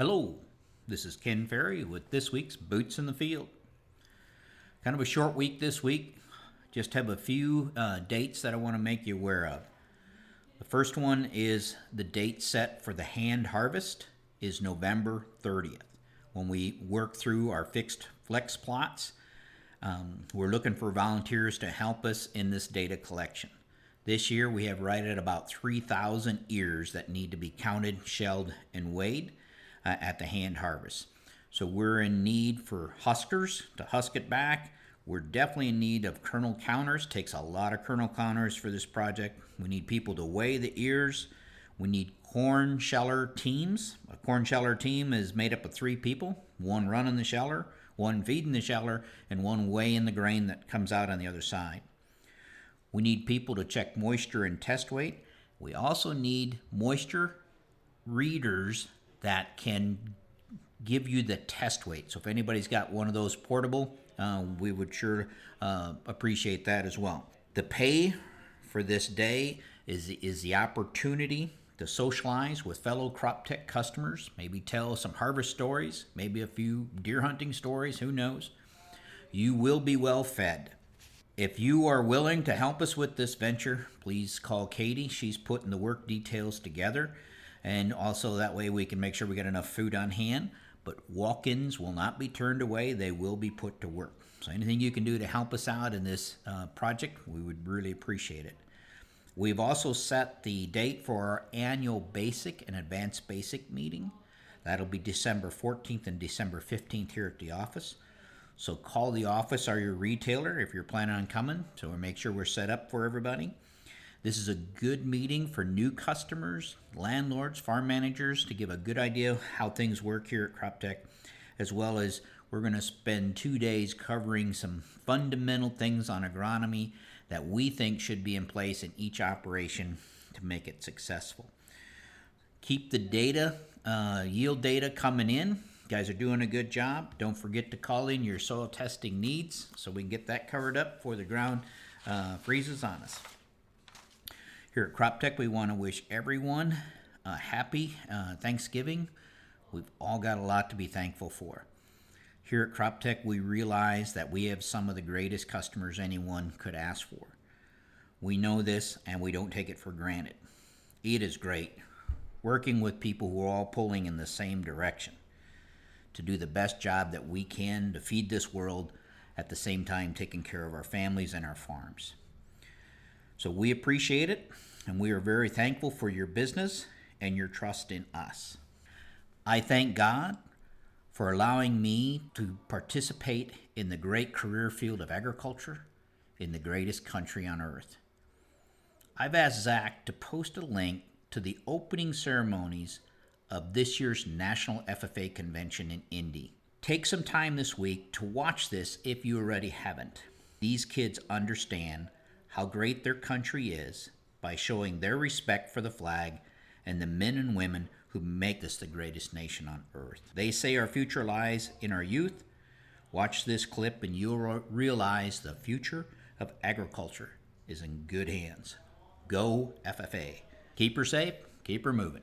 Hello, this is Ken Ferrie with this week's Boots in the Field. Kind of a short week this week. Just have a few uh, dates that I want to make you aware of. The first one is the date set for the hand harvest is November 30th. When we work through our fixed flex plots, um, we're looking for volunteers to help us in this data collection. This year we have right at about 3,000 ears that need to be counted, shelled, and weighed uh, at the hand harvest. So we're in need for huskers to husk it back. We're definitely in need of kernel counters. Takes a lot of kernel counters for this project. We need people to weigh the ears. We need corn sheller teams. A corn sheller team is made up of three people: one running the sheller, one feeding the sheller, and one weighing the grain that comes out on the other side. We need people to check moisture and test weight. We also need moisture readers that can give you the test weight. So if anybody's got one of those portable, uh, we would sure uh, appreciate that as well. The pay for this day is is the opportunity to socialize with fellow crop tech customers, maybe tell some harvest stories, maybe a few deer hunting stories, who knows. You will be well fed. If you are willing to help us with this venture, please call Katie. She's putting the work details together and also that way we can make sure we get enough food on hand. But walk ins will not be turned away, they will be put to work. So, anything you can do to help us out in this uh, project, we would really appreciate it. We've also set the date for our annual basic and advanced basic meeting. That'll be December 14th and December 15th here at the office. So call the office or your retailer if you're planning on coming, so we make sure we're set up for everybody. This is a good meeting for new customers, landlords, farm managers to give a good idea how things work here at CropTech, as well as we're going to spend two days covering some fundamental things on agronomy that we think should be in place in each operation to make it successful. Keep the data, uh, yield data coming in. You guys are doing a good job. Don't forget to call in your soil testing needs so we can get that covered up before the ground uh, freezes on us. Here at Crop Tech, we want to wish everyone a happy uh, Thanksgiving. We've all got a lot to be thankful for. Here at Crop Tech, we realize that we have some of the greatest customers anyone could ask for. We know this and we don't take it for granted. It is great working with people who are all pulling in the same direction to do the best job that we can to feed this world at the same time taking care of our families and our farms. So we appreciate it, and we are very thankful for your business and your trust in us. I thank God for allowing me to participate in the great career field of agriculture in the greatest country on earth. I've asked Zach to post a link to the opening ceremonies of this year's National FFA Convention in Indy. Take some time this week to watch this if you already haven't. These kids understand how great their country is by showing their respect for the flag and the men and women who make this the greatest nation on earth. They say our future lies in our youth. Watch this clip and you'll realize the future of agriculture is in good hands. Go FFA. Keep her safe, keep her moving.